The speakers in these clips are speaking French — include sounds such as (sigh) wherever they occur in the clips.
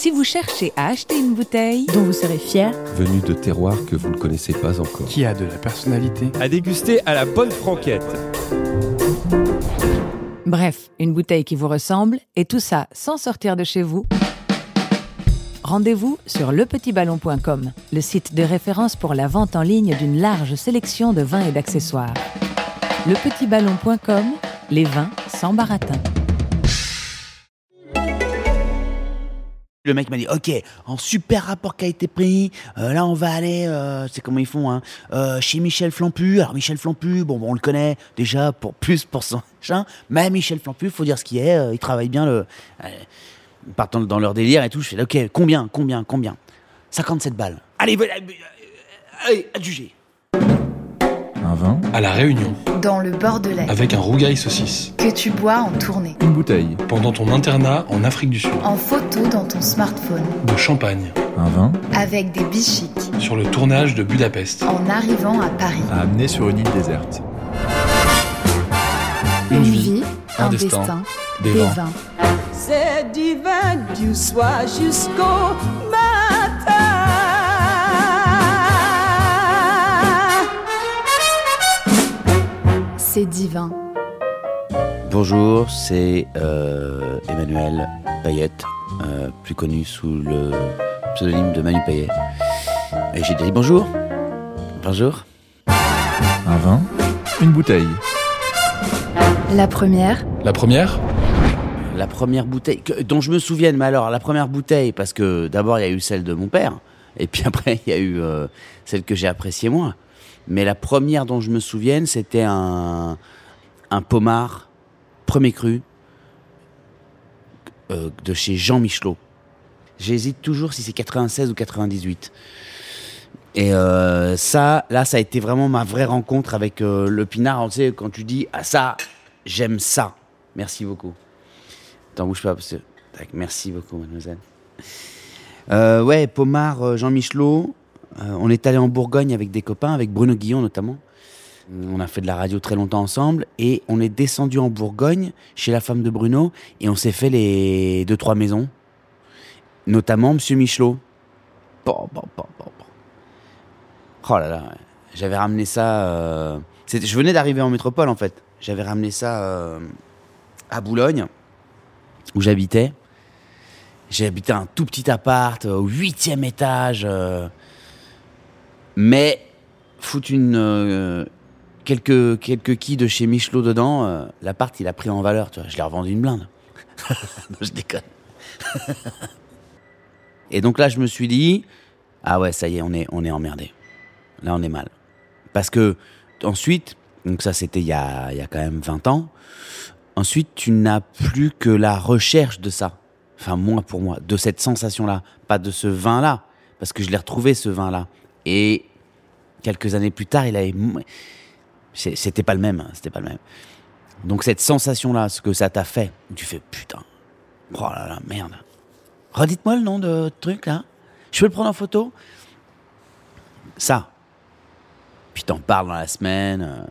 Si vous cherchez à acheter une bouteille dont vous serez fier, Venu de terroirs que vous ne connaissez pas encore. Qui a de la personnalité À déguster à la bonne franquette. bref, une bouteille qui vous ressemble, et tout ça sans sortir de chez vous, rendez-vous sur lepetitballon.com, le site de référence pour la vente en ligne d'une large sélection de vins et d'accessoires. Lepetitballon.com, les vins sans baratin. Le mec m'a dit, ok, en super rapport qualité-prix, euh, là on va aller, euh, c'est comment ils font, hein, euh, chez Michel Flampu. Alors Michel Flampu, bon, on le connaît déjà pour plus pour son machin, mais Michel Flampu, faut dire ce qui est, euh, il travaille bien le, euh, partant dans leur délire et tout. Je fais, ok, combien, combien, combien? 57 balles. Allez, allez, allez. Un vin, À la Réunion, Dans le Bordelais, avec un rougail saucisse. que tu bois en tournée, une bouteille, Pendant ton internat en Afrique du Sud. en photo dans ton smartphone, De Champagne, un vin avec des bichiques, sur le tournage de Budapest. en arrivant à Paris. à amener sur une île déserte. Une vie, un un destin, destin, des des vents. vins. C'est divin du soir jusqu'au C'est divin. Bonjour, c'est euh, Emmanuel Payette, euh, plus connu sous le pseudonyme de Manu Payet. Et j'ai dit bonjour. Bonjour. Un vin, une bouteille, La première, La première? La première bouteille, que- dont je me souvienne, mais alors la première bouteille, parce que d'abord il y a eu celle de mon père, et puis (laughs) après il y a eu euh, celle que j'ai appréciée moi. Mais la première dont je me souvienne, c'était un, un pommard premier cru euh, de chez Jean Michelot. J'hésite toujours si c'est 96 ou 98. Et euh, ça, là, ça a été vraiment ma vraie rencontre avec euh, le pinard. Tu quand tu dis ah ça, j'aime ça. Merci beaucoup. T'en bouge pas parce que. Merci beaucoup, mademoiselle. Ouais, Pomard, Jean Michelot. Euh, on est allé en Bourgogne avec des copains, avec Bruno Guillon notamment. On a fait de la radio très longtemps ensemble et on est descendu en Bourgogne chez la femme de Bruno et on s'est fait les deux trois maisons, notamment Monsieur Michelot. Oh là là, j'avais ramené ça. euh, Je venais d'arriver en métropole en fait. J'avais ramené ça euh, à Boulogne où j'habitais. J'ai habité un tout petit appart euh, au huitième étage. euh, mais foutre une euh, quelques quelques quilles de chez Michelot dedans, euh, l'appart il a pris en valeur. Tu vois, je l'ai revendu une blinde. (laughs) je déconne. (laughs) Et donc là, je me suis dit, ah ouais, ça y est, on est on est emmerdé. Là, on est mal. Parce que ensuite, donc ça c'était il y a il y a quand même 20 ans. Ensuite, tu n'as plus que la recherche de ça. Enfin, moi pour moi, de cette sensation-là, pas de ce vin-là, parce que je l'ai retrouvé ce vin-là. Et quelques années plus tard, il avait, c'était pas le même, hein, c'était pas le même. Donc cette sensation-là, ce que ça t'a fait, tu fais putain, oh là là, merde. Redites-moi le nom de truc là. Je peux le prendre en photo? Ça. Puis t'en parles dans la semaine. euh,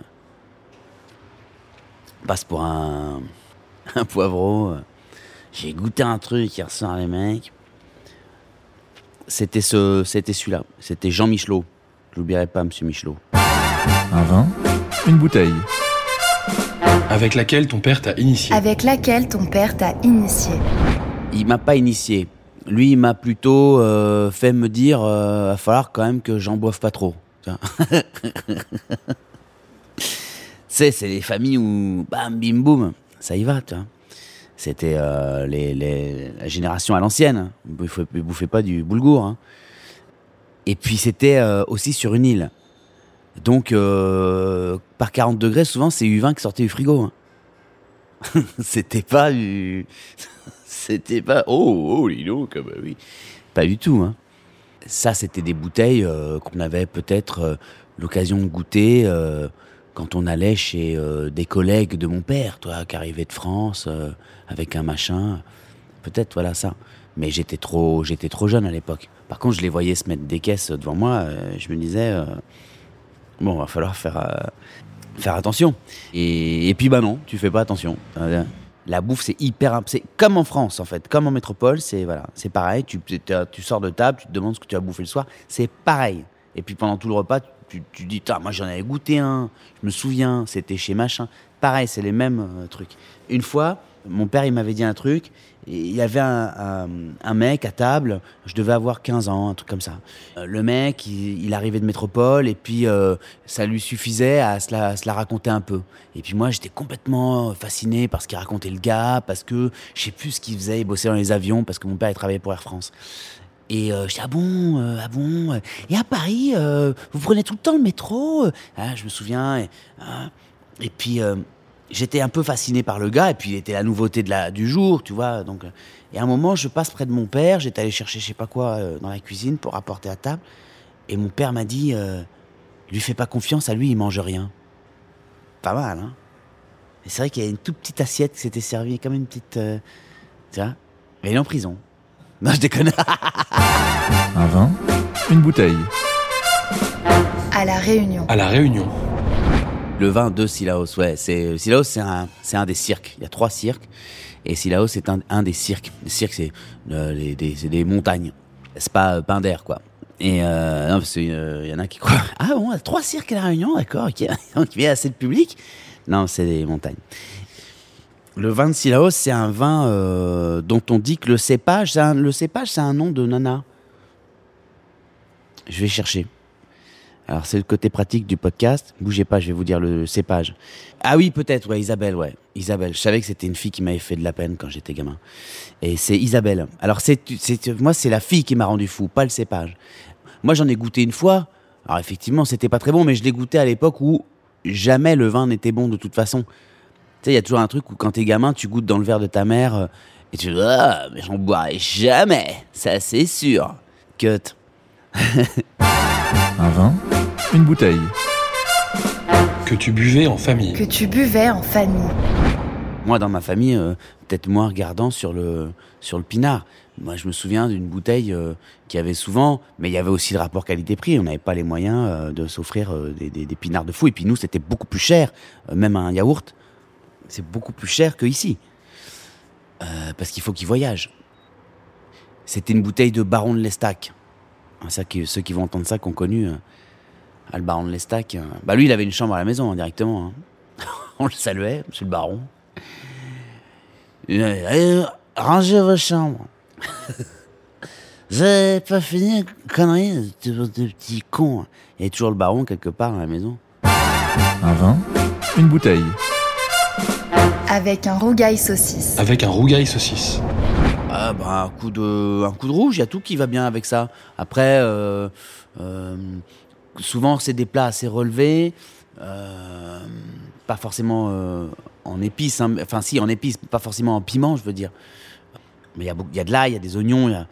passe pour un, (laughs) un poivreau. euh. J'ai goûté un truc hier soir, les mecs. C'était ce, c'était celui-là. C'était Jean Michelot. Je n'oublierai pas, Monsieur Michelot. un vin, une bouteille, Avec laquelle ton père t'a initié. avec laquelle ton père t'a initié. Il m'a pas initié. Lui, il m'a plutôt euh, fait me dire, euh, va falloir quand même que j'en boive pas trop. Tu vois. Tu sais, c'est les familles où, bam, bim, boum, ça y va, tu vois. C'était euh, les, les- la génération à l'ancienne. Vous vous bouffez pas du boulgour. hein. Et puis, c'était euh, aussi sur une île. Donc, euh, par 40 degrés, souvent, c'est U20 qui sortait du frigo. hein. (laughs) c'était pas du... (laughs) C'était pas. Oh, oh, dis donc, ah bah oui. Pas du tout. Hein. Ça, c'était des bouteilles euh, qu'on avait peut-être l'occasion de goûter quand on allait chez des collègues de mon père, toi, qui arrivaient de France avec un machin. Peut-être, voilà ça. Mais j'étais trop, j'étais trop jeune à l'époque. Par contre, je les voyais se mettre des caisses devant moi. euh, je me disais, euh, bon, va falloir faire, euh, faire attention. Et, puis, bah non, tu fais pas attention. Euh, La bouffe, c'est hyper. C'est comme en France, en fait. Comme en métropole, c'est voilà, c'est pareil. Tu, tu sors de table, tu te demandes ce que tu vas bouffer le soir. C'est pareil. Et puis pendant tout le repas, tu, tu dis Moi, j'en avais goûté un. Je me souviens, c'était chez machin. Pareil, c'est les mêmes trucs. Une fois, mon père, il m'avait dit un truc. Il y avait un, mec à table, je devais avoir 15 ans, un truc comme ça. Euh, Le mec, il, il arrivait de métropole et puis euh, ça lui suffisait à se, la, raconter un peu. Et puis moi, j'étais complètement fasciné par ce qu'il racontait le gars, parce que je sais plus ce qu'il faisait, il bossait dans les avions, parce que mon père, il travaillait pour Air France. Et euh, je dis, ah bon, ah bon. Et à Paris, vous prenez tout le temps le métro? Ah, Je me souviens. Et. Et puis, j'étais un peu fasciné par le gars, et puis il était la nouveauté de la, du jour, tu vois. Donc, euh, et à un moment, je passe près de mon père, j'étais allé chercher je sais pas quoi euh, dans la cuisine pour apporter à table, et mon père m'a dit, euh, lui fais pas confiance, à lui, il mange rien. Pas mal, hein Et c'est vrai qu'il y a une toute petite assiette qui s'était servie, comme une petite... euh, tu vois Mais il est en prison. (laughs) Non, je déconne. Un vin, une bouteille. À la Réunion. À la Réunion. Le vin de Silaos, ouais. C'est, Silaos, c'est un, c'est un des cirques. Il y a trois cirques. Et Silaos, c'est un, un des cirques. Les cirques, c'est, euh, des, des montagnes. C'est pas euh, pain d'air, quoi. Et euh, non, parce qu'il y en a qui croient. (laughs) Ah bon, trois cirques à La Réunion, d'accord, ok. (laughs) Donc il y a assez de public. Non, c'est des montagnes. Le vin de Silaos, c'est un vin euh, dont on dit que le cépage, le cépage, c'est un nom de nana. Je vais chercher. Alors, c'est le côté pratique du podcast. Bougez pas, je vais vous dire le cépage. Ah oui, peut-être, ouais, Isabelle, ouais. Isabelle. Je savais que c'était une fille qui m'avait fait de la peine quand j'étais gamin. Et c'est Isabelle. Alors, c'est, moi, c'est la fille qui m'a rendu fou, pas le cépage. Moi, j'en ai goûté une fois. Alors, effectivement, c'était pas très bon, mais je l'ai goûté à l'époque où jamais le vin n'était bon de toute façon. Tu sais, il y a toujours un truc où quand t'es gamin, tu goûtes dans le verre de ta mère euh, et tu dis, ah, mais j'en boirai jamais. Ça, c'est sûr. Cut. (laughs) Un vin, une bouteille. Que tu buvais en famille. Que tu buvais en famille. Moi, dans ma famille, euh, peut-être moins regardant sur le, sur le pinard. Moi, je me souviens d'une bouteille euh, qui avait souvent, mais il y avait aussi le rapport qualité-prix. On n'avait pas les moyens euh, de s'offrir euh, des, des, des pinards de fou. Et puis nous, c'était beaucoup plus cher. Euh, même un yaourt, c'est beaucoup plus cher que ici. Euh, parce qu'il faut qu'il voyage. C'était une bouteille de Baron de l'Estac. Ah, Ça, qui, ceux qui vont entendre ça, qui ont connu euh, le Baron de l'Estac. euh, bah lui, il avait une chambre à la maison hein, directement. hein. (laughs) On le saluait, monsieur le Baron. Euh, rangez vos chambres. (laughs) J'ai pas fini, connerie, de, de petits cons. Il y a toujours le baron quelque part dans la maison. Un vin, une bouteille. Avec un rougail saucisse. Avec un rougail saucisse. Ah bah un coup de, un coup de rouge, il y a tout qui va bien avec ça. Après, euh, euh, souvent c'est des plats assez relevés, euh, pas forcément en épices, hein, enfin si en épices, pas forcément en piment, je veux dire. Mais il y a, y de l'ail, il y a des oignons,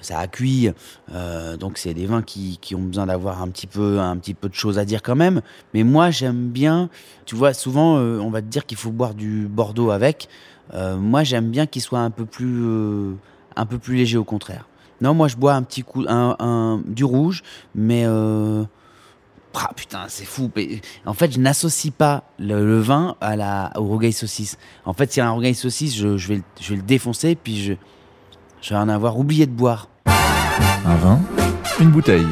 ça a cuit, euh, donc c'est des vins qui, ont besoin d'avoir un petit peu, un petit peu de choses à dire quand même. Mais moi j'aime bien, tu vois, souvent euh, on va te dire qu'il faut boire du Bordeaux avec. Euh, moi, j'aime bien qu'il soit un peu plus, euh, léger au contraire. Non, moi, je bois un petit coup, du rouge, mais euh, ah, putain, c'est fou. En fait, je n'associe pas le, le vin à la, au rougail saucisse. En fait, s'il y a un rougail saucisse, je vais le défoncer, puis je, je vais en avoir oublié de boire. Un vin, une bouteille.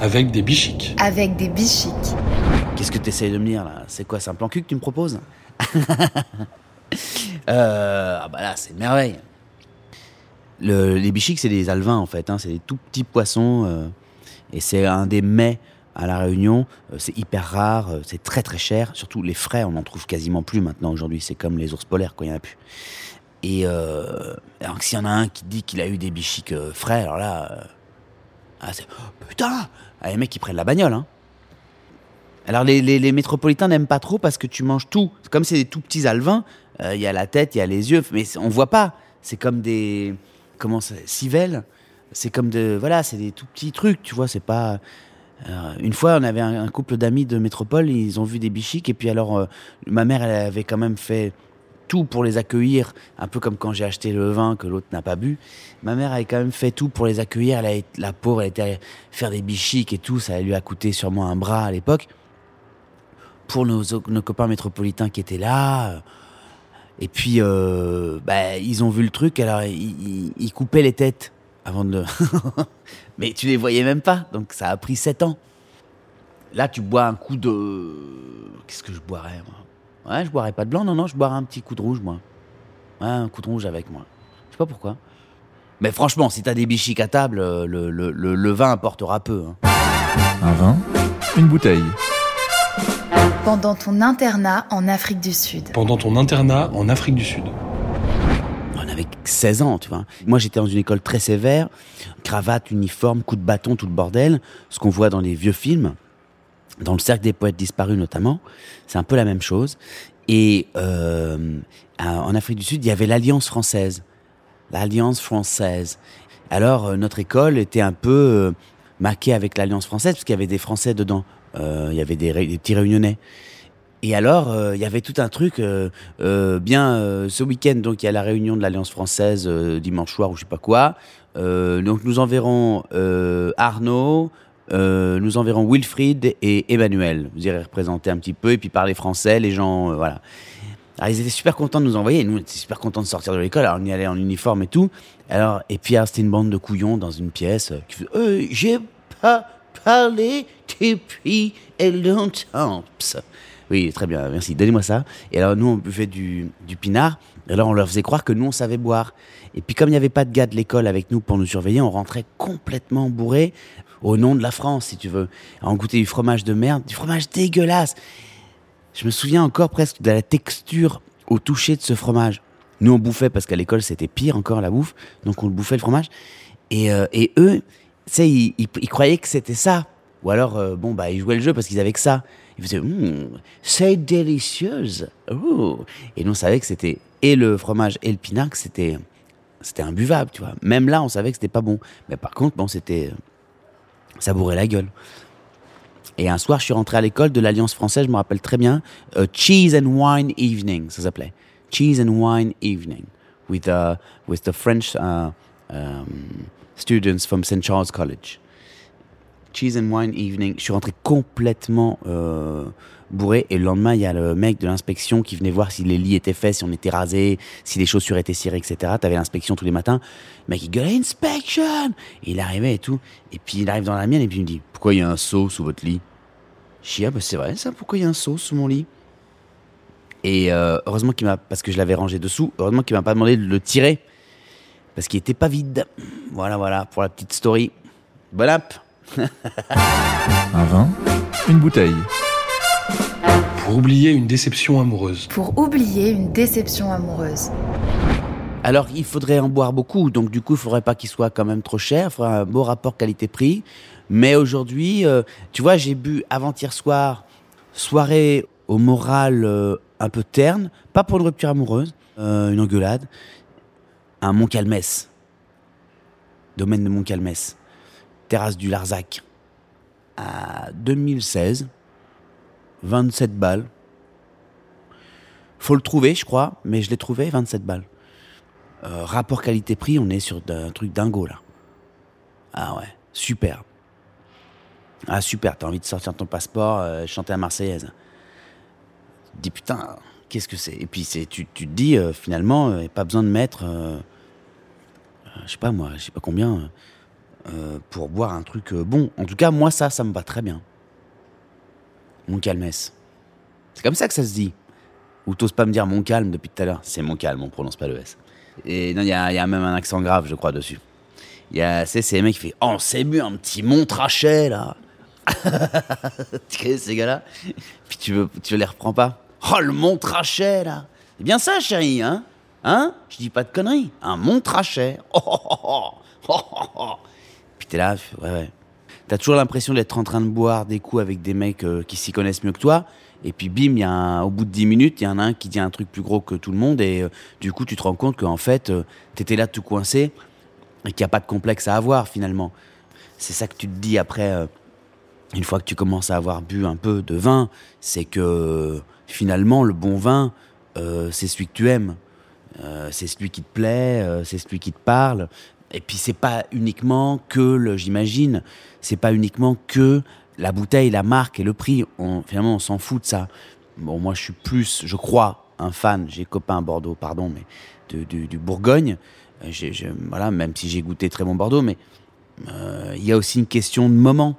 Avec des bichiques. Avec des bichiques. Qu'est-ce que tu essayes de me dire là? C'est quoi C'est un plan cul que tu me proposes? (laughs) Euh, Ah bah là, c'est une merveille. Le- les bichiques, c'est des alevins en fait. hein, c'est des tout petits poissons. euh, et c'est un des mets à La Réunion. Euh, c'est hyper rare, euh, c'est très très cher. Surtout les frais, on n'en trouve quasiment plus maintenant aujourd'hui. C'est comme les ours polaires, quoi, il n'y en a plus. Et euh, alors s'il y en a un qui dit qu'il a eu des bichiques euh, frais, alors là. euh, ah, c'est. oh, putain ah, Les mecs, qui prennent la bagnole, hein. Alors les, métropolitains n'aiment pas trop parce que tu manges tout. Comme c'est des tout petits alevins, euh, il y a la tête, il y a les yeux, mais on voit pas. C'est comme des comment ça civelles. C'est comme de voilà, c'est des tout petits trucs, tu vois. C'est pas. une fois, on avait un, un couple d'amis de métropole, ils ont vu des bichiques et puis alors ma mère, elle avait quand même fait tout pour les accueillir, un peu comme quand j'ai acheté le vin que l'autre n'a pas bu. Ma mère avait quand même fait tout pour les accueillir. Elle a été- la pauvre, elle était allée faire des bichiques et tout. Ça lui a coûté sûrement un bras à l'époque pour nos, copains métropolitains qui étaient là, euh, Et puis, euh, bah, ils ont vu le truc, alors ils coupaient les têtes avant de. (laughs) Mais tu les voyais même pas, donc ça a pris 7 ans. Là, tu bois un coup de. Qu'est-ce que je boirais, moi? Ouais, je boirais pas de blanc, non, non, je boirais un petit coup de rouge, moi. Ouais, un coup de rouge avec moi. Je sais pas pourquoi. Mais franchement, si t'as des bichiques à table, euh, le, le, le, le vin apportera peu. hein. Un vin, une bouteille. Pendant ton internat en Afrique du Sud. Pendant ton internat en Afrique du Sud. On avait 16 ans, tu vois. Moi, j'étais dans une école très sévère, cravate, uniforme, coup de bâton, tout le bordel, ce qu'on voit dans les vieux films, dans le cercle des poètes disparus notamment. C'est un peu la même chose. Et euh, en Afrique du Sud, il y avait l'Alliance française. L'Alliance française. Alors, euh, notre école était un peu euh, maquée avec l'Alliance française, parce qu'il y avait des Français dedans. Il y avait des, des petits réunionnais. Et alors, il y avait tout un truc, bien ce week-end, donc il y a la réunion de l'Alliance française dimanche soir ou je sais pas quoi. Donc nous enverrons Arnaud, euh, nous enverrons Wilfried et Emmanuel. Vous irez représenter un petit peu et puis parler français, les gens, euh, voilà. Alors ils étaient super contents de nous envoyer, nous on était super contents de sortir de l'école, alors on y allait en uniforme et tout. Alors, et puis c'était une bande de couillons dans une pièce euh, qui faisait J'ai pas parlé depuis longtemps. Oui, très bien, merci. Donnez-moi ça. Et alors, nous, on buvait du, du pinard. Et alors, on leur faisait croire que nous, on savait boire. Et puis, comme il n'y avait pas de gars de l'école avec nous pour nous surveiller, on rentrait complètement bourré au nom de la France, si tu veux. On goûtait du fromage de merde, du fromage dégueulasse. Je me souviens encore presque de la texture au toucher de ce fromage. Nous, on bouffait parce qu'à l'école, c'était pire encore la bouffe. Donc, on le bouffait le fromage. Et, euh, et eux, tu ils, ils- croyaient que c'était ça. Ou alors, euh, bon, bah, ils jouaient le jeu parce qu'ils avaient que ça. Ils faisaient, Hum, c'est délicieuse. Et nous, on savait que c'était et le fromage et le que c'était, c'était imbuvable, tu vois. Même là, on savait que c'était pas bon. Mais par contre, bon, c'était, ça bourrait la gueule. Et un soir, je suis rentré à l'école de l'Alliance française, je me rappelle très bien, euh, Cheese and Wine Evening, ça s'appelait. Cheese and Wine Evening, with, uh, with the French uh, um, students from St. Charles College. Cheese and Wine Evening. Je suis rentré complètement euh, bourré et le lendemain, il y a le mec de l'inspection qui venait voir si les lits étaient faits, si on était rasé, si les chaussures étaient cirées, etc. T'avais l'inspection tous les matins. Le mec, il gueulait Inspection Et il arrivait et tout. Et puis il arrive dans la mienne et puis il me dit Pourquoi il y a un seau sous votre lit? Dis Ah, bah c'est vrai ça, pourquoi il y a un seau sous mon lit? Et euh, heureusement qu'il m'a, parce que je l'avais rangé dessous, heureusement qu'il m'a pas demandé de le tirer. Parce qu'il était pas vide. Voilà, voilà, pour la petite story. Bon app (laughs) Un vin, une bouteille. Pour oublier une déception amoureuse. Pour oublier une déception amoureuse. Alors, il faudrait en boire beaucoup, donc du coup, il faudrait pas qu'il soit quand même trop cher. Il faudrait un beau rapport qualité-prix. Mais aujourd'hui, euh, tu vois, j'ai bu avant-hier soir, soirée au moral euh, un peu terne, pas pour une rupture amoureuse, euh, une engueulade, un Montcalmès, domaine de Montcalmès, terrasse du Larzac, à 2016, 27 balles. Faut le trouver, je crois, mais je l'ai trouvé, 27 balles. Euh, rapport qualité-prix, on est sur un truc dingo là. Ah ouais, super. Ah super, t'as envie de sortir ton passeport, euh, chanter la Marseillaise. Tu te dis putain, qu'est-ce que c'est? Et puis tu, te dis euh, finalement, pas besoin de mettre, je sais pas moi, je sais pas combien, pour boire un truc bon. En tout cas, moi ça, ça me va très bien. Mon calmesse. C'est comme ça que ça se dit. Ou t'oses pas me dire mon calme depuis tout à l'heure. C'est mon calme, on prononce pas le S. Et non, il y y a même un accent grave, je crois, dessus. Il y a, c'est, c'est mecs qui fait Oh, on s'est bu un petit Montrachet, là. (laughs) tu connais ces gars-là? Puis tu veux, tu les reprends pas? Oh, le Montrachet, là. C'est bien ça, chérie, hein? Hein? Je dis pas de conneries. Un Montrachet. (laughs) Oh, oh, oh, oh, oh, oh. Puis t'es là, ouais, ouais. T'as toujours l'impression d'être en train de boire des coups avec des mecs euh, qui s'y connaissent mieux que toi. Et puis bim, y a au bout de 10 minutes, il y en a un qui dit un truc plus gros que tout le monde. Et euh, du coup, tu te rends compte qu'en fait, euh, t'étais là tout coincé et qu'il n'y a pas de complexe à avoir finalement. C'est ça que tu te dis après, une fois que tu commences à avoir bu un peu de vin, c'est que finalement, le bon vin, c'est celui que tu aimes. C'est celui qui te plaît, c'est celui qui te parle. Et puis c'est pas uniquement que j'imagine, c'est pas uniquement que la bouteille, la marque et le prix. Finalement, on s'en fout de ça. Bon, moi, je suis plus, je crois, un fan, j'ai copain Bordeaux, pardon, mais du, Bourgogne. Euh, voilà, même si j'ai goûté très bon Bordeaux, mais euh, il y a aussi une question de moment.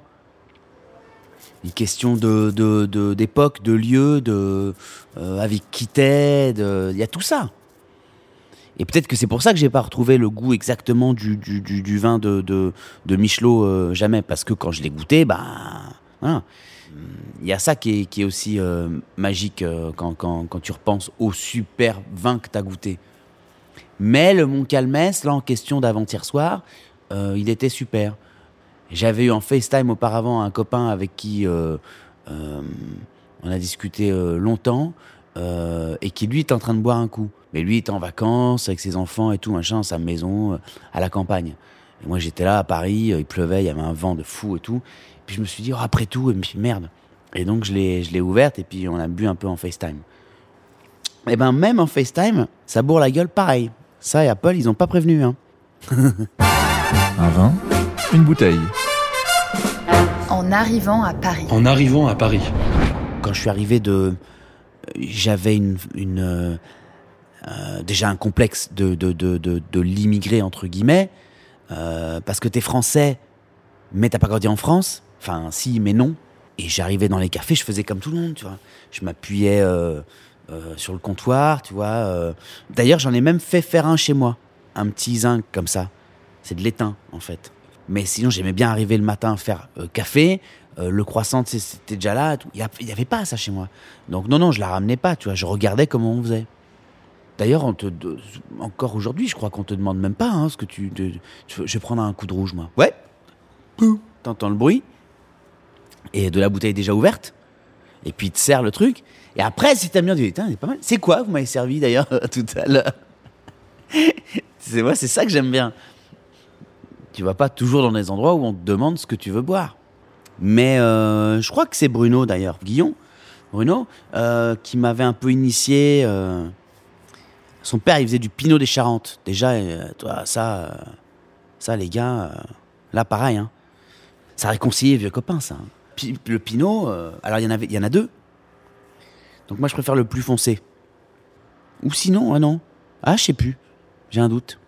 Une question de, d'époque, de, lieu, de, euh, avec qui t'es, il y a tout ça. Et peut-être que c'est pour ça que j'ai pas retrouvé le goût exactement du, du, vin de, de, Michelot euh, jamais. Parce que quand je l'ai goûté, bah, voilà. Il y a ça qui est, qui est aussi euh, magique euh, quand, quand, quand tu repenses au super vin que tu as goûté. Mais le Montcalmès, là en question d'avant-hier soir, il était super. J'avais eu en FaceTime auparavant un copain avec qui on a discuté longtemps et qui lui est en train de boire un coup. Mais lui est en vacances avec ses enfants et tout, machin, sa maison, euh, à la campagne. Et moi j'étais là à Paris, euh, il pleuvait, il y avait un vent de fou et tout. Puis je me suis dit, oh, après tout, et puis merde. Et donc je l'ai, je l'ai ouverte et puis on a bu un peu en FaceTime. Et ben même en FaceTime, ça bourre la gueule pareil. Ça et Apple, ils ont pas prévenu. Hein. (laughs) Un vin, une bouteille. En arrivant à Paris. En arrivant à Paris. Quand je suis arrivé de, j'avais une, une euh, déjà un complexe de de de de, l'immigré entre guillemets, euh, parce que t'es français, mais t'as pas grandi en France. Enfin, si, mais non. Et j'arrivais dans les cafés, je faisais comme tout le monde, tu vois. Je m'appuyais euh, sur le comptoir, tu vois. D'ailleurs, j'en ai même fait faire un chez moi, un petit zinc comme ça. C'est de l'étain, en fait. Mais sinon, j'aimais bien arriver le matin faire café. le croissant, c'était déjà là. Il n'y avait pas ça chez moi. Donc, non, non, je la ramenais pas, tu vois. Je regardais comment on faisait. D'ailleurs, on te, encore aujourd'hui, je crois qu'on te demande même pas hein, ce que tu, veux- Je vais prendre un coup de rouge, moi. Ouais. T'entends le bruit. Et de la bouteille déjà ouverte. Et puis, il te sert le truc. Et après, si t'aimes bien, tu dis, Putain, c'est pas mal. C'est quoi, vous m'avez servi d'ailleurs (laughs) tout à l'heure? C'est moi, c'est ça que j'aime bien. Tu vas pas toujours dans des endroits où on te demande ce que tu veux boire. Mais euh, je crois que c'est Bruno d'ailleurs, Guillon, Bruno, euh, qui m'avait un peu initié. euh, son père, il faisait du pinot des Charentes. Déjà, euh, ça, euh, ça, les gars, euh, là, pareil. Hein. Ça réconcilie vieux copains, ça. hein. Le pinot, alors il y en a deux. Donc moi, je préfère le plus foncé. Ou sinon, ah non, ah, je sais plus. J'ai un doute.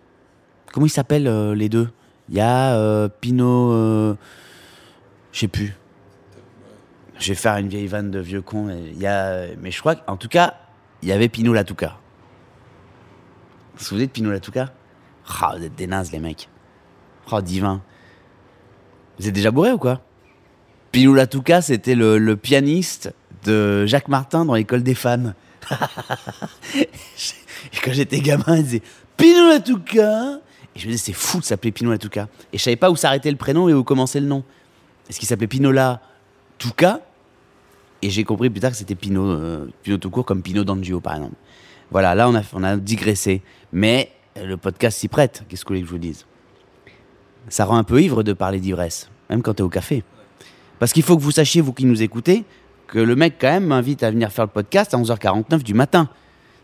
Comment ils s'appellent les deux? Il y a Pinot. euh, je sais plus. Je vais faire une vieille vanne de vieux con. Il mais je crois qu'en tout cas, il y avait Pinot Latouka. Vous vous souvenez de Latouka Ah, vous êtes des nazes, les mecs. Oh, divin. Vous êtes déjà bourré ou quoi? Pinot Latouka, c'était le, pianiste de Jacques Martin dans l'école des fans. (laughs) Et quand j'étais gamin, il disait Pinot Latouka. Et je me disais, c'est fou de s'appeler Pinot Latouka. Et je savais pas où s'arrêtait le prénom et où commençait le nom. Est-ce qu'il s'appelait Pinola Touka Et j'ai compris plus tard que c'était Pinot, euh, tout court, comme Pinot d'Angio, par exemple. Voilà, là, on a, digressé. Mais euh, le podcast s'y prête. Qu'est-ce que vous voulez que je vous dise? Ça rend un peu ivre de parler d'ivresse, même quand t'es au café. Parce qu'il faut que vous sachiez, vous qui nous écoutez, que le mec, quand même, m'invite à venir faire le podcast à 11h49 du matin.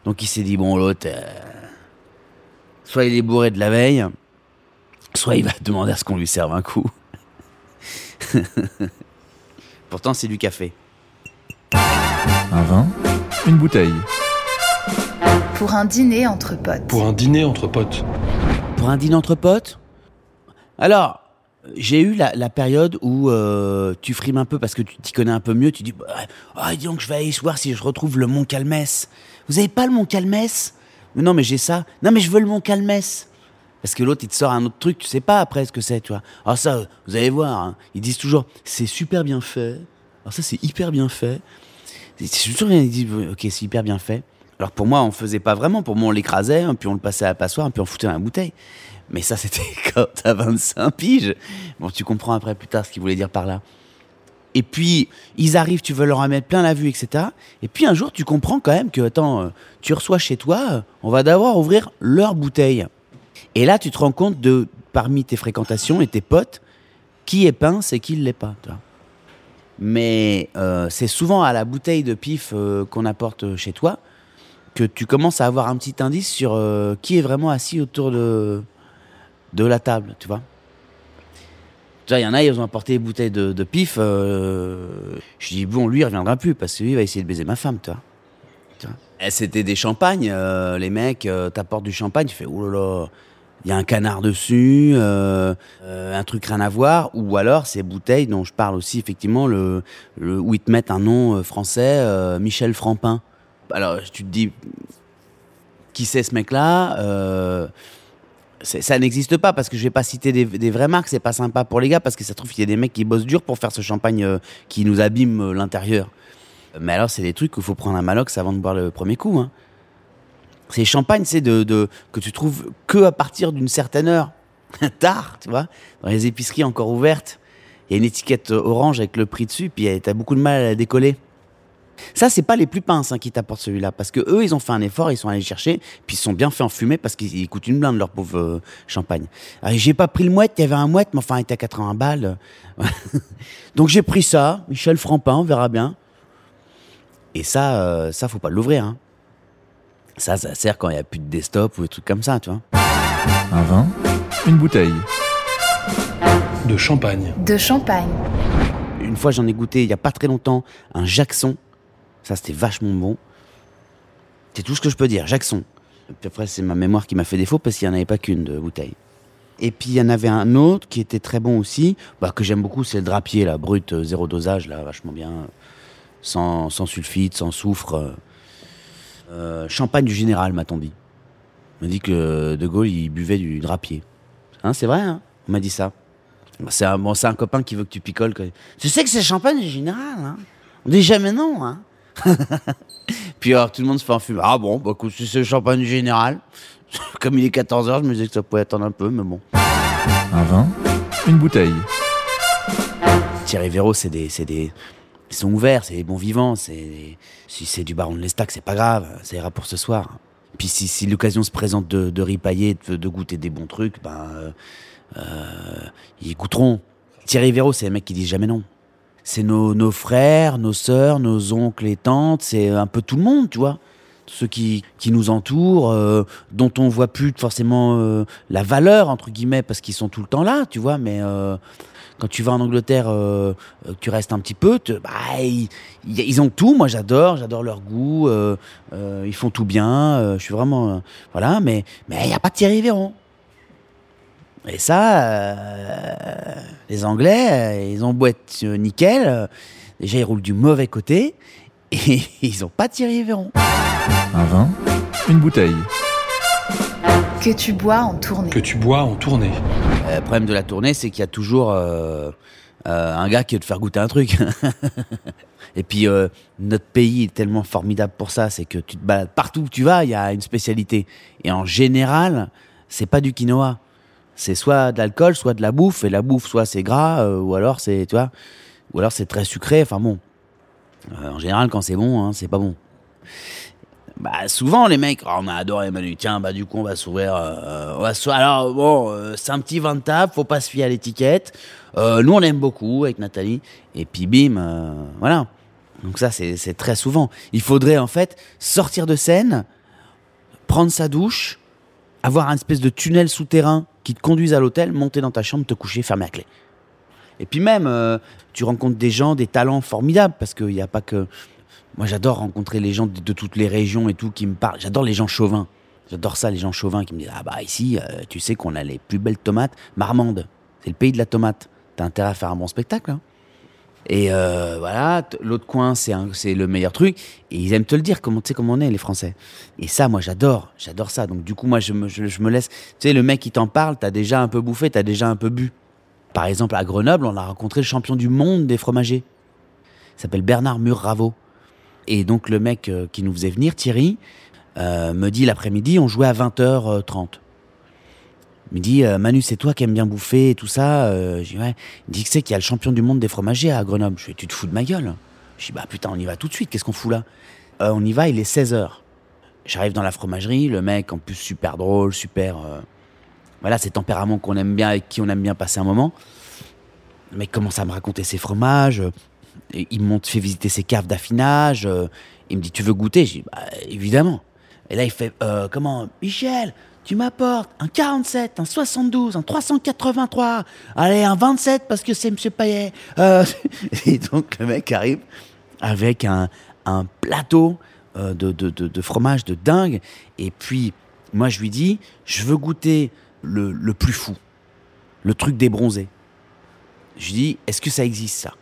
Donc il s'est dit, bon, l'autre, euh, soit il est bourré de la veille, soit il va demander à ce qu'on lui serve un coup. (laughs) Pourtant, c'est du café. Un vin, une bouteille. Pour un dîner entre potes. Pour un dîner entre potes. Pour un dîner entre potes? Alors, j'ai eu la, la période où euh, tu frimes un peu parce que tu t'y connais un peu mieux. Tu dis, bah, ah, dis donc, je vais aller voir si je retrouve le Mont Calmès. Vous avez pas le Mont Calmès? Non, mais j'ai ça. Non, mais je veux le Mont Calmès. Parce que l'autre, il te sort un autre truc, tu sais pas après ce que c'est, tu vois. Alors ça, vous allez voir, hein, ils disent toujours, c'est super bien fait. Alors ça, c'est hyper bien fait. C'est toujours, ils disent, ok, c'est hyper bien fait. Alors pour moi, on faisait pas vraiment. Pour moi, on l'écrasait, hein, puis on le passait à la passoire, puis on foutait dans la bouteille. Mais ça, (laughs) c'était quand t'as 25 piges. Bon, tu comprends après plus tard ce qu'il voulait dire par là. Et puis, ils arrivent, tu veux leur en mettre plein la vue, etc. Et puis un jour, tu comprends quand même que, attends, euh, tu reçois chez toi, euh, on va d'abord ouvrir leur bouteille. Et là, tu te rends compte de, parmi tes fréquentations et tes potes, qui est pince et qui ne l'est pas. Mais euh, c'est souvent à la bouteille de pif qu'on apporte chez toi que tu commences à avoir un petit indice sur euh, qui est vraiment assis autour de, de la table, tu vois. Tu vois, il y en a, ils ont apporté des bouteilles de, pif. euh, je dis, bon, lui, il reviendra plus parce que lui, il va essayer de baiser ma femme, tu vois. Eh, C'était des champagnes. euh, les mecs t'apportent du champagne, tu fais oh là là, il y a un canard dessus, un truc rien à voir. Ou alors ces bouteilles dont je parle aussi effectivement, le, où ils te mettent un nom français, Michel Frampin. Alors tu te dis, qui c'est ce mec-là Euh, ça n'existe pas parce que je vais pas citer des, vraies marques, c'est pas sympa pour les gars parce que ça trouve qu'il y a des mecs qui bossent dur pour faire ce champagne euh, qui nous abîme euh, l'intérieur. Mais alors, c'est des trucs qu'il faut prendre un malox avant de boire le premier coup. Hein. Ces champagnes, c'est de, de- que tu trouves que à partir d'une certaine heure. (laughs) Tard, tu vois. Dans les épiceries encore ouvertes, il y a une étiquette orange avec le prix dessus, puis tu as beaucoup de mal à la décoller. Ça, c'est pas les plus pinces hein, qui t'apportent celui-là, parce que eux, ils ont fait un effort, ils sont allés le chercher, puis ils sont bien fait enfumer parce qu'ils ils coûtent une blinde leur pauvre euh, champagne. Alors, j'ai pas pris le mouette, il y avait un mouette, mais enfin, il était à 80 balles. (laughs) Donc j'ai pris ça, Michel Frampin, on verra bien. Et ça, euh, ça faut pas l'ouvrir. Hein. Ça, ça sert quand il y a plus de desktop ou des trucs comme ça, tu vois. Un vin, une bouteille. De champagne. De champagne. Une fois, j'en ai goûté il y a pas très longtemps un Jackson. Ça, c'était vachement bon. C'est tout ce que je peux dire, Jackson. Puis après, c'est ma mémoire qui m'a fait défaut parce qu'il n'y en avait pas qu'une de bouteille. Et puis, il y en avait un autre qui était très bon aussi, bah, que j'aime beaucoup, c'est le drapier, là, brut, euh, zéro dosage, là, vachement bien. Sans, sulfite, sans soufre. euh. Euh, champagne du général, m'a-t-on dit. On m'a dit que De Gaulle, il buvait du drapier. Hein, c'est vrai, hein On m'a dit ça. Bah, C'est un, bon, un copain qui veut que tu picoles. Tu sais que c'est champagne du général, hein On dit jamais non, hein (laughs) Puis alors, tout le monde se fait enfumer. Ah bon, bah écoute, si c'est le champagne du général. (laughs) Comme il est 14h, je me disais que ça pouvait attendre un peu, mais bon. Un vin, une bouteille. Thierry Véro, c'est des, c'est des, ils sont ouverts, c'est des bons vivants. C'est, si c'est du Baron de l'Estac, c'est pas grave, ça ira pour ce soir. Puis si, si l'occasion se présente de, de ripailler, de, de goûter des bons trucs, ben, euh, euh, ils goûteront. Thierry Véro, c'est les mecs qui disent jamais non. C'est nos, nos frères, nos sœurs, nos oncles et tantes, c'est un peu tout le monde, tu vois. Ceux qui, qui nous entourent, euh, dont on voit plus forcément euh, la valeur, entre guillemets, parce qu'ils sont tout le temps là, tu vois, mais euh, quand tu vas en Angleterre, tu restes un petit peu, te- bah, ils, ils- ont tout. Moi, j'adore, j'adore leur goût. ils font tout bien. je suis vraiment, voilà. Mais mais il y a pas de Thierry Véron. Et ça, euh, les Anglais, euh, ils ont beau être euh, nickel. euh, déjà, ils roulent du mauvais côté et (laughs) ils ont pas Thierry Véron. Un vin, une bouteille. Que tu bois en tournée. Que tu bois en tournée. Euh, Le problème de la tournée, c'est qu'il y a toujours euh, euh, un gars qui veut te faire goûter un truc. (laughs) Et puis, euh, notre pays est tellement formidable pour ça, c'est que tu te balades partout où tu vas, il y a une spécialité. Et en général, c'est pas du quinoa. C'est soit de l'alcool, soit de la bouffe. Et la bouffe, soit c'est gras, euh, ou alors c'est, tu vois, ou alors c'est très sucré. Enfin bon, Euh, en général, quand c'est bon, hein, c'est pas bon. Bah souvent les mecs, oh, on a adoré Manu. Tiens, bah du coup on va s'ouvrir. euh, on va. Alors bon, c'est un petit vin de table, faut pas se fier à l'étiquette. Nous on l'aime beaucoup avec Nathalie. Et puis bim, voilà. Donc ça c'est très souvent. Il faudrait en fait sortir de scène, prendre sa douche, avoir un espèce de tunnel souterrain qui te conduise à l'hôtel, monter dans ta chambre, te coucher, fermer la clé. Et puis même, euh, tu rencontres des gens, des talents formidables, parce qu'il n'y a pas que... Moi, j'adore rencontrer les gens de, de toutes les régions et tout qui me parlent. J'adore les gens chauvins. J'adore ça, les gens chauvins qui me disent Ah bah ici, euh, tu sais qu'on a les plus belles tomates. Marmande, c'est le pays de la tomate. T'as intérêt à faire un bon spectacle. hein. Et euh, voilà, l'autre coin, c'est le meilleur truc. Et ils aiment te le dire, comment, tu sais comment on est, les Français. Et ça, moi, j'adore. J'adore ça. Donc, du coup, moi, je me, laisse. Tu sais, le mec qui t'en parle, t'as déjà un peu bouffé, t'as déjà un peu bu. Par exemple, à Grenoble, on a rencontré le champion du monde des fromagers. Il s'appelle Bernard Murravo. Et donc, le mec euh, qui nous faisait venir, Thierry, euh, me dit l'après-midi, on jouait à 20h30. Il me dit, euh, Manu, c'est toi qui aimes bien bouffer et tout ça. Euh, je dis. Il dit que c'est qu'il y a le champion du monde des fromagers à Grenoble. Je dis, tu te fous de ma gueule Je dis, bah putain, on y va tout de suite, qu'est-ce qu'on fout là? Euh, On y va, il est 16h. J'arrive dans la fromagerie, le mec, en plus, super drôle, super. voilà, ces tempéraments qu'on aime bien, avec qui on aime bien passer un moment. Le mec commence à me raconter ses fromages. il me fait visiter ses caves d'affinage. il me dit, tu veux goûter? Je dis, bah évidemment. Et là, il fait, comment? Michel, tu m'apportes un 47, un 72, un 383, allez, un 27 parce que c'est Monsieur Payet. Euh, (laughs) et donc, le mec arrive avec un, plateau euh, de, fromage de dingue. Et puis, moi, je lui dis, je veux goûter le, le plus fou, le truc des bronzés. Je lui dis, est-ce que ça existe ça?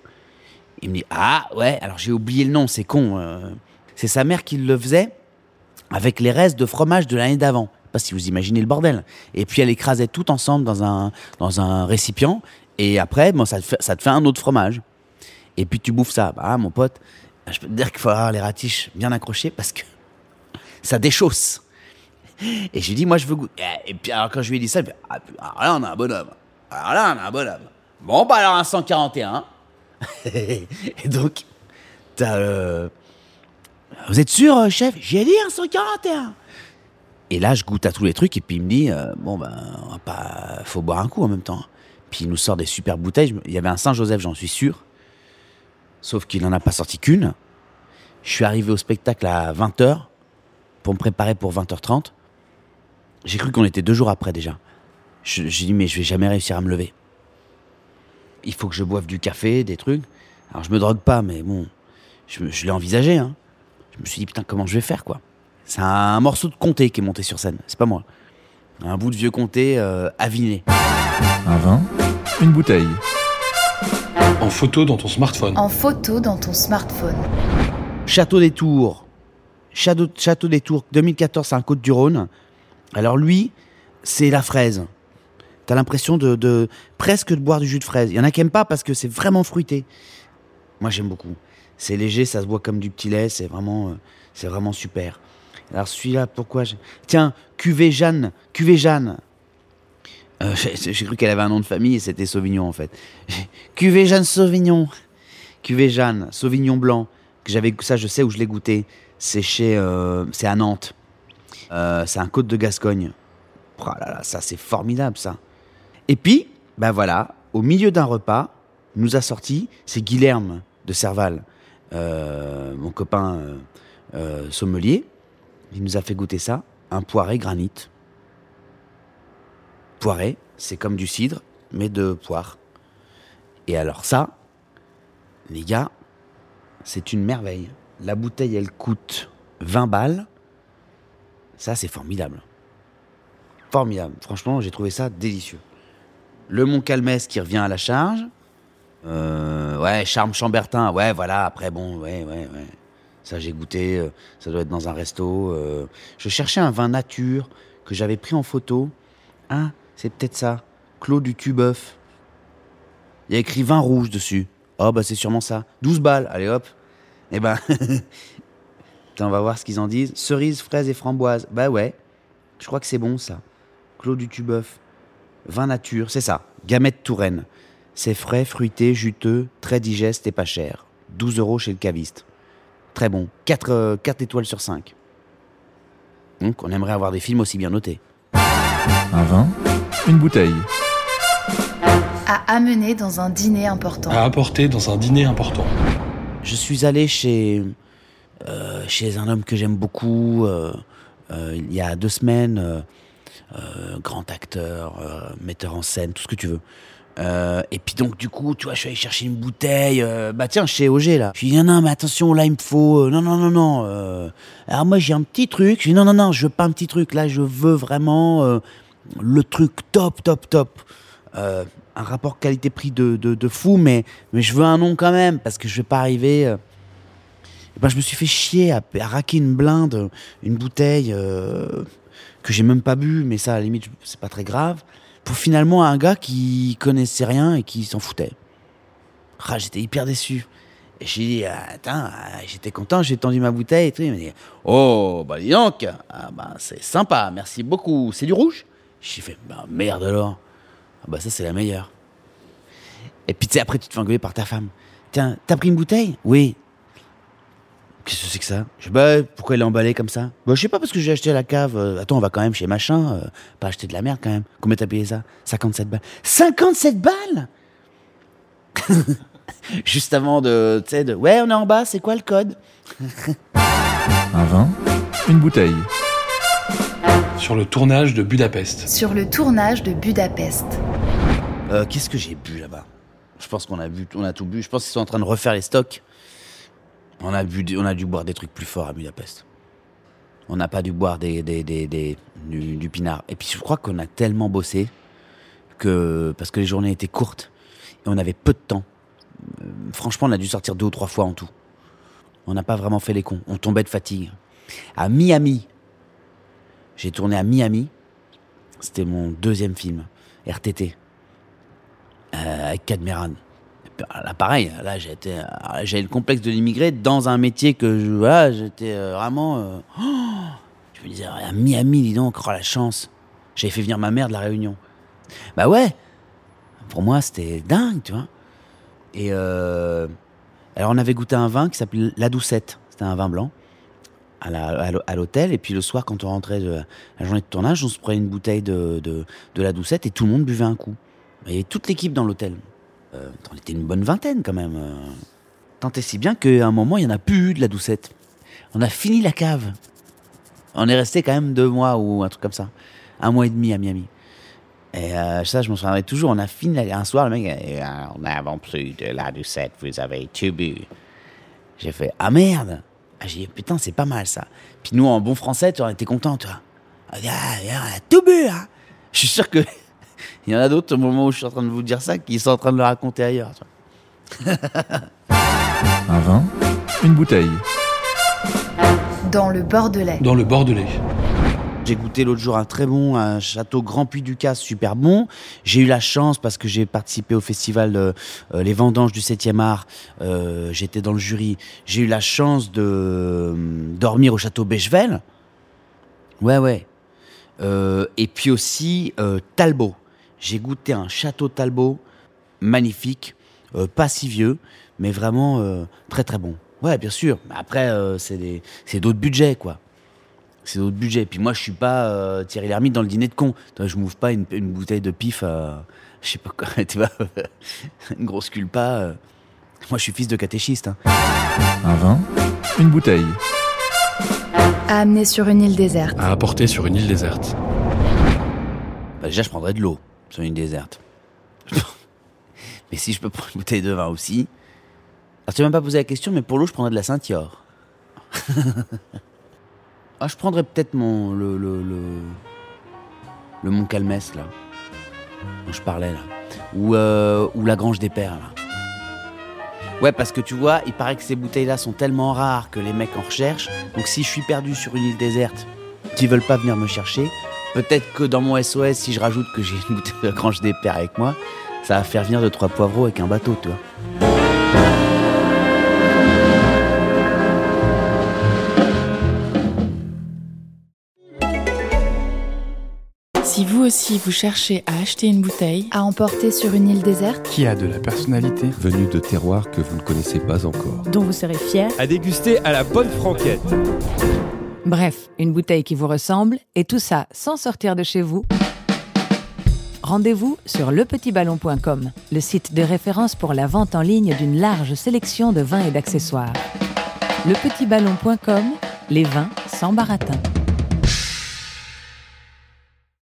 Il me dit, ah ouais, alors j'ai oublié le nom, c'est con. euh. c'est sa mère qui le faisait avec les restes de fromage de l'année d'avant. Pas si vous imaginez le bordel. Et puis elle écrasait tout ensemble dans un, dans un récipient. Et après, bon, ça, te fait, ça te fait un autre fromage. Et puis tu bouffes ça. Bah, mon pote, je peux te dire qu'il faut avoir les ratiches bien accrochées parce que (laughs) ça déchausse. Et je lui dis, moi, je veux goûter. Et puis, alors, quand je lui ai dit ça, il fait, ah, là, on a un bonhomme. Alors là, on a un bonhomme. Bon, bah, alors, un 141. (laughs) et donc, t'as. euh, Vous êtes sûr, euh, chef? J'ai dit un 141. Et là, je goûte à tous les trucs, et puis il me dit, euh, bon, ben, pas. Faut boire un coup en même temps. Puis il nous sort des super bouteilles. Il y avait un Saint-Joseph, j'en suis sûr. Sauf qu'il n'en a pas sorti qu'une. Je suis arrivé au spectacle à 20h pour me préparer pour 20h30. J'ai cru qu'on était deux jours après déjà. J'ai dit, mais je vais jamais réussir à me lever. Il faut que je boive du café, des trucs. Alors je me drogue pas, mais bon, je l'ai envisagé. Hein. Je me suis dit, putain, comment je vais faire, quoi? C'est un morceau de comté qui est monté sur scène, c'est pas moi. Un bout de vieux comté euh, aviné. Un vin, une bouteille. En photo dans ton smartphone. En photo dans ton smartphone. Château des Tours. Château, Château des Tours, 2014, c'est un Côte du Rhône. Alors lui, c'est la fraise. T'as l'impression de, de presque de boire du jus de fraise. Il y en a qui aiment pas parce que c'est vraiment fruité. Moi, j'aime beaucoup. C'est léger, ça se boit comme du petit lait. C'est vraiment, euh, c'est vraiment super. Alors celui-là, pourquoi Tiens, cuvée Jeanne, cuvée Jeanne. Euh, (laughs) j'ai cru qu'elle avait un nom de famille et c'était Sauvignon en fait. (laughs) Cuvée Jeanne Sauvignon. Cuvée Jeanne, Sauvignon blanc. Que j'avais, ça, je sais où je l'ai goûté. C'est chez, euh, c'est à Nantes. Euh, c'est un Côte de Gascogne. Oh là là, ça c'est formidable ça. Et puis, ben voilà, au milieu d'un repas, nous a sorti, c'est Guilherme de Serval, mon copain sommelier. Il nous a fait goûter ça, un poiré granit. Poiré, c'est comme du cidre, mais de poire. Et alors ça, les gars, c'est une merveille. La bouteille, elle coûte 20 balles. Ça, c'est formidable. Formidable. Franchement, j'ai trouvé ça délicieux. Le Mont Calmès qui revient à la charge. Euh, ouais, Charme Chambertin. Ouais, voilà. Après, bon, ouais, ouais, ouais. Ça, j'ai goûté. euh, Ça doit être dans un resto. euh. Je cherchais un vin nature que j'avais pris en photo. Ah, c'est peut-être ça. Clos du Tubeuf. Il y a écrit vin rouge dessus. Oh, bah, c'est sûrement ça. 12 balles. Allez, hop. Eh ben. (laughs) Putain, on va voir ce qu'ils en disent. Cerise, fraise et framboise. Bah ouais. Je crois que c'est bon, ça. Clos du Tubeuf. Vin nature, c'est ça. Gamette Touraine. C'est frais, fruité, juteux, très digeste et pas cher. 12 euros chez le caviste. Très bon. 4, étoiles sur 5. Donc, on aimerait avoir des films aussi bien notés. Un vin, une bouteille. À amener dans un dîner important. À apporter dans un dîner important. Je suis allé chez, euh, chez un homme que j'aime beaucoup euh, euh, il y a deux semaines. euh, euh, grand acteur, euh, metteur en scène, tout ce que tu veux. Euh, et puis donc du coup, tu vois, je suis allé chercher une bouteille. euh, bah tiens, chez Auger là. Je lui dis non non, mais attention, là il me faut. euh, non non non non. euh, alors moi j'ai un petit truc. Je dis non non non, je veux pas un petit truc. Là, je veux vraiment le truc top top top. Un rapport qualité-prix de, de, de fou, mais, mais je veux un nom quand même, parce que je vais pas arriver. euh. Eh ben, je me suis fait chier à, à raquer une blinde, une bouteille que j'ai même pas bu, mais ça, à la limite, c'est pas très grave, pour finalement un gars qui connaissait rien et qui s'en foutait. Ah, j'étais hyper déçu. Et j'ai dit, attends, ah, j'étais content, j'ai tendu ma bouteille et tout. Il m'a dit, oh, bah dis donc, ah, bah, c'est sympa, merci beaucoup. C'est du rouge? J'ai fait, bah merde alors. Ah bah ça c'est la meilleure. Et puis tu sais, après tu te fais engueuler par ta femme. Tiens, t'as pris une bouteille? Oui. Qu'est-ce que c'est que ça? Je dis, bah pourquoi elle est emballée comme ça? Bah je sais pas parce que j'ai acheté à la cave. Euh, attends, on va quand même chez machin. euh, pas acheter de la merde quand même. Combien t'as payé ça? 57 balles. 57 balles? (laughs) Juste avant de, tu sais, de, ouais, on est en bas, c'est quoi le code? (laughs) Un vin, une bouteille. Sur le tournage de Budapest. Sur le tournage de Budapest. Euh, Qu'est-ce que j'ai bu là-bas? Je pense qu'on a bu, on a tout bu. Je pense qu'ils sont en train de refaire les stocks. On a, dû boire des trucs plus forts à Budapest. On n'a pas dû boire des, des, des, du pinard. Et puis je crois qu'on a tellement bossé que parce que les journées étaient courtes et on avait peu de temps. Euh, franchement, on a dû sortir deux ou trois fois en tout. On n'a pas vraiment fait les cons. On tombait de fatigue. À Miami, j'ai tourné à Miami. C'était mon deuxième film, RTT, euh, avec Cadmeran. Là, pareil, là, euh, j'avais le complexe de l'immigré dans un métier que je, j'étais euh, vraiment. euh, oh, je me disais, à Miami, dis donc, oh la chance. J'avais fait venir ma mère de la Réunion. Bah ouais, pour moi, c'était dingue, tu vois. Et euh, alors, on avait goûté un vin qui s'appelait La Doucette. C'était un vin blanc à l'hôtel. Et puis le soir, quand on rentrait de la journée de tournage, on se prenait une bouteille de, de, de La Doucette et tout le monde buvait un coup. Il y avait toute l'équipe dans l'hôtel. Euh, on était une bonne vingtaine quand même. euh. Tant et si bien qu'à un moment, il n'y en a plus eu de La Doucette. On a fini la cave. On est resté quand même deux mois ou un truc comme ça. Un mois et demi à Miami. Et euh, ça, je m'en souviendrai toujours. On a fini la- un soir, le mec, euh, on n'avons plus de la doucette, vous avez tout bu. J'ai fait, ah merde ah, J'ai dit, putain, c'est pas mal ça. Puis nous, en bon français, tu on était contents, tu vois. Ah, on a tout bu, hein Je suis sûr que il y en a d'autres au moment où je suis en train de vous dire ça qui sont en train de le raconter ailleurs. Un vin, une bouteille. Dans le Bordelais. Dans le Bordelais. J'ai goûté l'autre jour un très bon un château Grand Puy du Casse, super bon. J'ai eu la chance parce que j'ai participé au festival euh, euh, Les Vendanges du 7e art. Euh, J'étais dans le jury. J'ai eu la chance de euh, dormir au château Bechevel. Ouais, ouais. Euh, et puis aussi euh, Talbot. J'ai goûté un château Talbot magnifique, euh, pas si vieux, mais vraiment euh, très très bon. Ouais, bien sûr. Mais Après, euh, c'est des- c'est d'autres budgets, quoi. C'est d'autres budgets. Puis moi, je suis pas euh, Thierry Lhermitte dans le dîner de con. Je m'ouvre pas une, une bouteille de pif, euh, je sais pas quoi, (laughs) tu vois, (laughs) une grosse culpa. euh. Moi, je suis fils de catéchiste. hein. Un vin, une bouteille. À amener sur une île déserte. À apporter sur une île déserte. Bah, déjà, je prendrais de l'eau sur une déserte. (laughs) mais si je peux prendre une bouteille de vin aussi. Alors, tu m'as même pas posé la question, mais pour l'eau, je prendrais de la Saint-Yor. (laughs) ah, je prendrais peut-être mon. le. le. le. le Mont Calmès, là. Dont je parlais, là. Ou, euh, ou la Grange des Pères, là. Ouais, parce que tu vois, il paraît que ces bouteilles-là sont tellement rares que les mecs en recherchent. Donc, si je suis perdu sur une île déserte, qui veulent pas venir me chercher, Peut-être que dans mon SOS, si je rajoute que j'ai une bouteille de Grange des Pères avec moi, ça va faire venir de trois poivreaux avec un bateau, tu vois. Si vous aussi vous cherchez à acheter une bouteille, À emporter sur une île déserte. qui a de la personnalité. venu de terroirs que vous ne connaissez pas encore. dont vous serez fier. À déguster à la bonne franquette. Bref, une bouteille qui vous ressemble, et tout ça sans sortir de chez vous. Rendez-vous sur lepetitballon.com, le site de référence pour la vente en ligne d'une large sélection de vins et d'accessoires. Lepetitballon.com, les vins sans baratin.